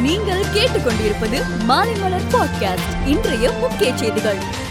நீங்கள் கேட்டுக்கொண்டிருப்பது மாலைமலர் பாட்காஸ்ட் இன்றைய முக்கிய செய்திகள்.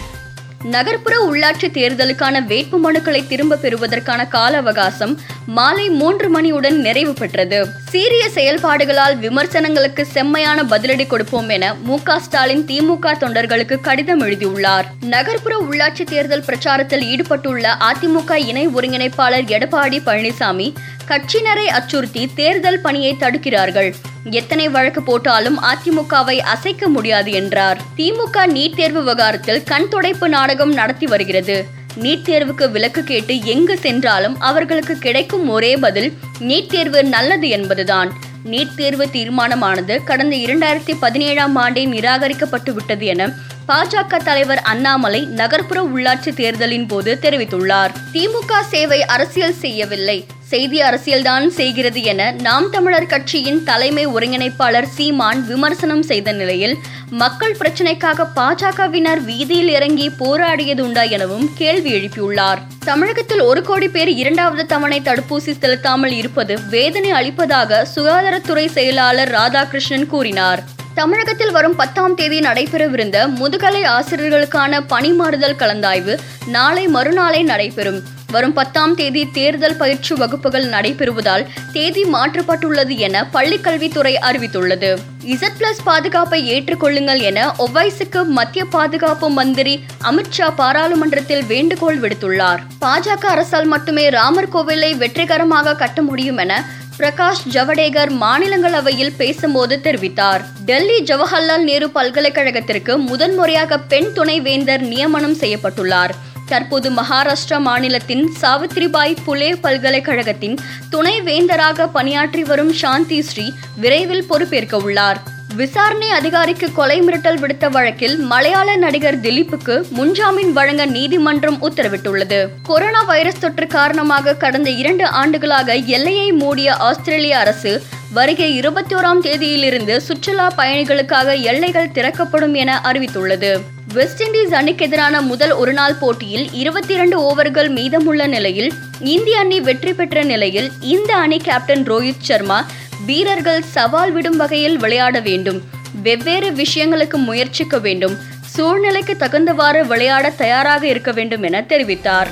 நகர்ப்புற உள்ளாட்சி தேர்தலுக்கான வேட்பு மனுக்களை திரும்ப பெறுவதற்கான கால அவகாசம் மாலை மூன்று மணியுடன் நிறைவு பெற்றது. சீரிய செயல்பாடுகளால் விமர்சனங்களுக்கு செம்மையான பதிலடி கொடுப்போம் என மு க ஸ்டாலின் திமுக தொண்டர்களுக்கு கடிதம் எழுதியுள்ளார். நகர்ப்புற உள்ளாட்சி தேர்தல் பிரச்சாரத்தில் ஈடுபட்டுள்ள அதிமுக இணை ஒருங்கிணைப்பாளர் எடப்பாடி பழனிசாமி கட்சியினரை அச்சுறுத்தி தேர்தல் பணியை தடுக்கிறார்கள். எத்தனை வழக்கு போட்டாலும் அதிமுகவை அசைக்க முடியாது என்றார். திமுக நீட் தேர்வு விவகாரத்தில் கண் துடைப்பு நாடகம் நடத்தி வருகிறது. நீட் தேர்வுக்கு விலக்கு கேட்டு எங்கு சென்றாலும் அவர்களுக்கு கிடைக்கும் ஒரே பதில் நீட் தேர்வு நல்லது என்பதுதான். நீட் தேர்வு தீர்மானமானது கடந்த இரண்டாயிரத்தி பதினேழாம் ஆண்டே நிராகரிக்கப்பட்டு விட்டது என பாஜக தலைவர் அண்ணாமலை நகர்ப்புற உள்ளாட்சி தேர்தலின் போது தெரிவித்துள்ளார். திமுக சேவை அரசியல் செய்யவில்லை. செய்தி அரசியல்தான் செய்கிறது என நாம் தமிழர் கட்சியின் தலைமை ஒருங்கிணைப்பாளர் சீமான் விமர்சனம் செய்த நிலையில் மக்கள் பிரச்சினைக்காக பாஜகவினர் வீதியில் இறங்கி போராடியது உண்டா எனவும் கேள்வி எழுப்பியுள்ளார். தமிழகத்தில் ஒரு கோடி பேர் இரண்டாவது தவணை தடுப்பூசி செலுத்தாமல் இருப்பது வேதனை அளிப்பதாக சுகாதாரத்துறை செயலாளர் ராதாகிருஷ்ணன் கூறினார். தமிழகத்தில் வரும் பத்தாம் தேதி நடைபெறவிருந்த முதுகலை ஆசிரியர்களுக்கான பணிமாறுதல் கலந்தாய்வு நாளை மறுநாளை நடைபெறும். வரும் பத்தாம் தேதி தேர்தல் பயிற்சி வகுப்புகள் நடைபெறுவதால் தேதி மாற்றப்பட்டுள்ளது என பள்ளிக்கல்வித்துறை அறிவித்துள்ளது. இசட் பிளஸ் பாதுகாப்பை ஏற்றுக்கொள்ளுங்கள் என ஒவ்வைசுக்கு மத்திய பாதுகாப்பு மந்திரி அமித்ஷா பாராளுமன்றத்தில் வேண்டுகோள் விடுத்துள்ளார். பாஜக அரசால் மட்டுமே ராமர் கோவிலை வெற்றிகரமாக கட்ட முடியும் என பிரகாஷ் ஜவடேகர் மாநிலங்களவையில் பேசும்போது தெரிவித்தார். டெல்லி ஜவஹர்லால் நேரு பல்கலைக்கழகத்திற்கு முதன்முறையாக பெண் துணைவேந்தர் நியமனம் செய்யப்பட்டுள்ளார். தற்போது மகாராஷ்டிரா மாநிலத்தின் சாவித்ரிபாய் புலே பல்கலைக்கழகத்தின் துணை வேந்தராக பணியாற்றி வரும் சாந்தி ஸ்ரீ விரைவில் பொறுப்பேற்க உள்ளார். விசாரணை அதிகாரிக்கு கொலை மிரட்டல் விடுத்த வழக்கில் மலையாள நடிகர் திலீப்புக்கு முன்ஜாமீன் வழங்க நீதிமன்றம் உத்தரவிட்டுள்ளது. கொரோனா வைரஸ் தொற்று காரணமாக கடந்த இரண்டு ஆண்டுகளாக எல்லையை மூடிய ஆஸ்திரேலிய அரசு வருகை இருபத்தி ஓராம் தேதியிலிருந்து சுற்றுலா பயணிகளுக்காக எல்லைகள் திறக்கப்படும் என அறிவித்துள்ளது. வெஸ்ட் இண்டீஸ் அணிக்கு எதிரான முதல் ஒருநாள் போட்டியில் இருபத்தி இரண்டு ஓவர்கள் மீதமுள்ள நிலையில் இந்திய அணி வெற்றி பெற்ற நிலையில் இந்த அணி கேப்டன் ரோஹித் சர்மா வீரர்கள் சவால் விடும் வகையில் விளையாட வேண்டும். வெவ்வேறு விஷயங்களுக்கு முயற்சிக்க வேண்டும். சூழ்நிலைக்கு தகுந்தவாறு விளையாட தயாராக இருக்க வேண்டும் என தெரிவித்தார்.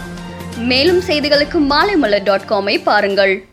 மேலும் செய்திகளுக்கு மாலைமலர் டாட் காமை பாருங்கள்.